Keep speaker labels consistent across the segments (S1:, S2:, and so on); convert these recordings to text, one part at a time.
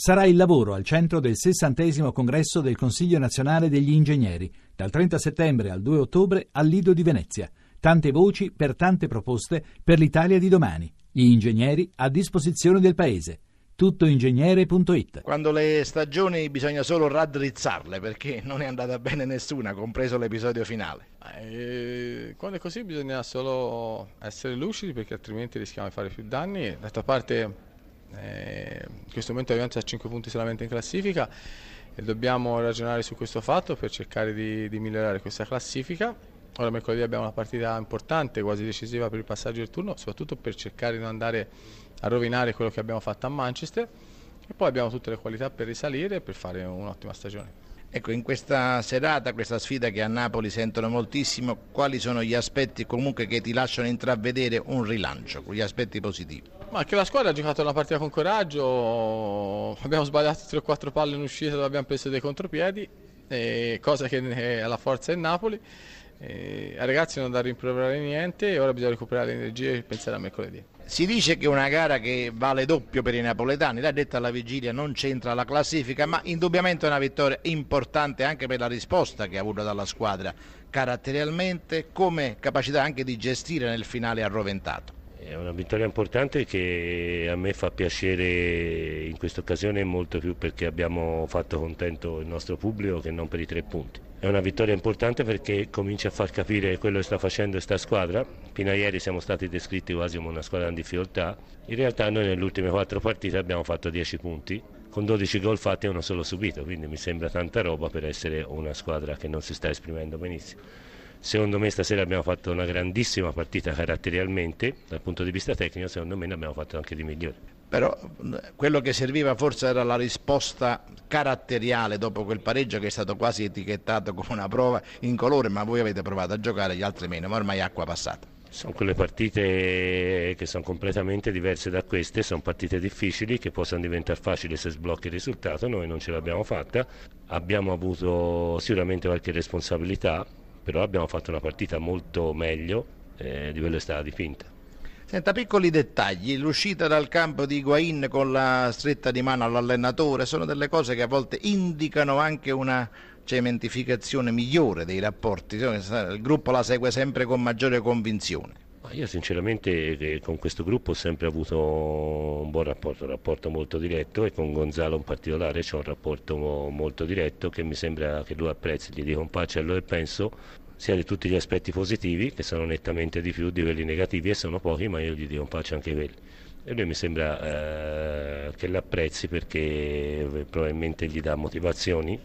S1: Sarà il lavoro al centro del 60 congresso del Consiglio nazionale degli ingegneri, dal 30 settembre al 2 ottobre al Lido di Venezia. Tante voci per tante proposte per l'Italia di domani. Gli ingegneri a disposizione del Paese. Tuttoingegnere.it
S2: Quando le stagioni bisogna solo raddrizzarle perché non è andata bene nessuna, compreso l'episodio finale.
S3: Eh, quando è così bisogna solo essere lucidi perché altrimenti rischiamo di fare più danni. D'altra parte eh, questo momento abbiamo 5 punti solamente in classifica e dobbiamo ragionare su questo fatto per cercare di, di migliorare questa classifica. Ora mercoledì abbiamo una partita importante, quasi decisiva per il passaggio del turno, soprattutto per cercare di non andare a rovinare quello che abbiamo fatto a Manchester e poi abbiamo tutte le qualità per risalire e per fare un'ottima stagione.
S2: Ecco, in questa serata, questa sfida che a Napoli sentono moltissimo, quali sono gli aspetti comunque che ti lasciano intravedere un rilancio, gli aspetti positivi?
S3: Ma che la squadra ha giocato una partita con coraggio, abbiamo sbagliato 3 o 4 palle in uscita dove abbiamo preso dei contropiedi, cosa che è la forza del Napoli. E ai ragazzi non da rimproverare niente e ora bisogna recuperare le energie e pensare a mercoledì.
S2: Si dice che una gara che vale doppio per i napoletani, l'ha detta alla vigilia, non c'entra la classifica, ma indubbiamente è una vittoria importante anche per la risposta che ha avuto dalla squadra caratterialmente, come capacità anche di gestire nel finale arroventato.
S4: È una vittoria importante che a me fa piacere in questa occasione molto più perché abbiamo fatto contento il nostro pubblico che non per i tre punti. È una vittoria importante perché comincia a far capire quello che sta facendo questa squadra. Fino a ieri siamo stati descritti quasi come una squadra in difficoltà. In realtà noi nelle ultime quattro partite abbiamo fatto 10 punti, con 12 gol fatti e uno solo subito, quindi mi sembra tanta roba per essere una squadra che non si sta esprimendo benissimo. Secondo me stasera abbiamo fatto una grandissima partita caratterialmente, dal punto di vista tecnico secondo me ne abbiamo fatto anche di migliore.
S2: Però quello che serviva forse era la risposta caratteriale dopo quel pareggio che è stato quasi etichettato come una prova in colore, ma voi avete provato a giocare, gli altri meno, ma ormai è acqua passata.
S4: Sono quelle partite che sono completamente diverse da queste, sono partite difficili che possono diventare facili se sblocchi il risultato, noi non ce l'abbiamo fatta, abbiamo avuto sicuramente qualche responsabilità, però abbiamo fatto una partita molto meglio eh, di quello che stata dipinta.
S2: Senta, piccoli dettagli, l'uscita dal campo di Higuain con la stretta di mano all'allenatore sono delle cose che a volte indicano anche una cementificazione migliore dei rapporti, il gruppo la segue sempre con maggiore convinzione.
S4: Io sinceramente eh, con questo gruppo ho sempre avuto un buon rapporto, un rapporto molto diretto e con Gonzalo in particolare c'è un rapporto molto diretto che mi sembra che lui apprezzi, gli dico un pacello e penso sia di tutti gli aspetti positivi che sono nettamente di più di quelli negativi e sono pochi ma io gli dico un pace anche quelli. E lui mi sembra eh, che l'apprezzi perché eh, probabilmente gli dà motivazioni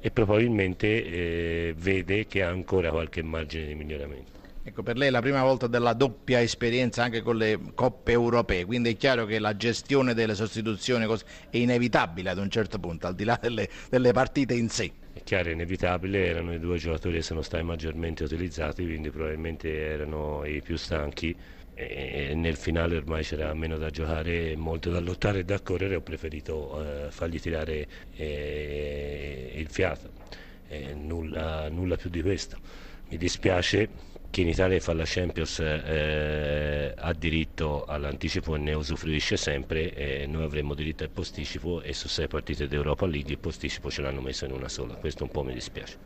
S4: e probabilmente eh, vede che ha ancora qualche margine di miglioramento.
S2: Ecco, per lei è la prima volta della doppia esperienza anche con le coppe europee, quindi è chiaro che la gestione delle sostituzioni è inevitabile ad un certo punto, al di là delle, delle partite in sé.
S4: È chiaro, è inevitabile, erano i due giocatori che sono stati maggiormente utilizzati, quindi probabilmente erano i più stanchi e nel finale ormai c'era meno da giocare, molto da lottare e da correre, ho preferito eh, fargli tirare eh, il fiato, eh, nulla, nulla più di questo. Mi dispiace chi in Italia fa la Champions eh, ha diritto all'anticipo e ne usufruisce sempre, eh, noi avremmo diritto al posticipo e su sei partite d'Europa League il posticipo ce l'hanno messo in una sola, questo un po' mi dispiace.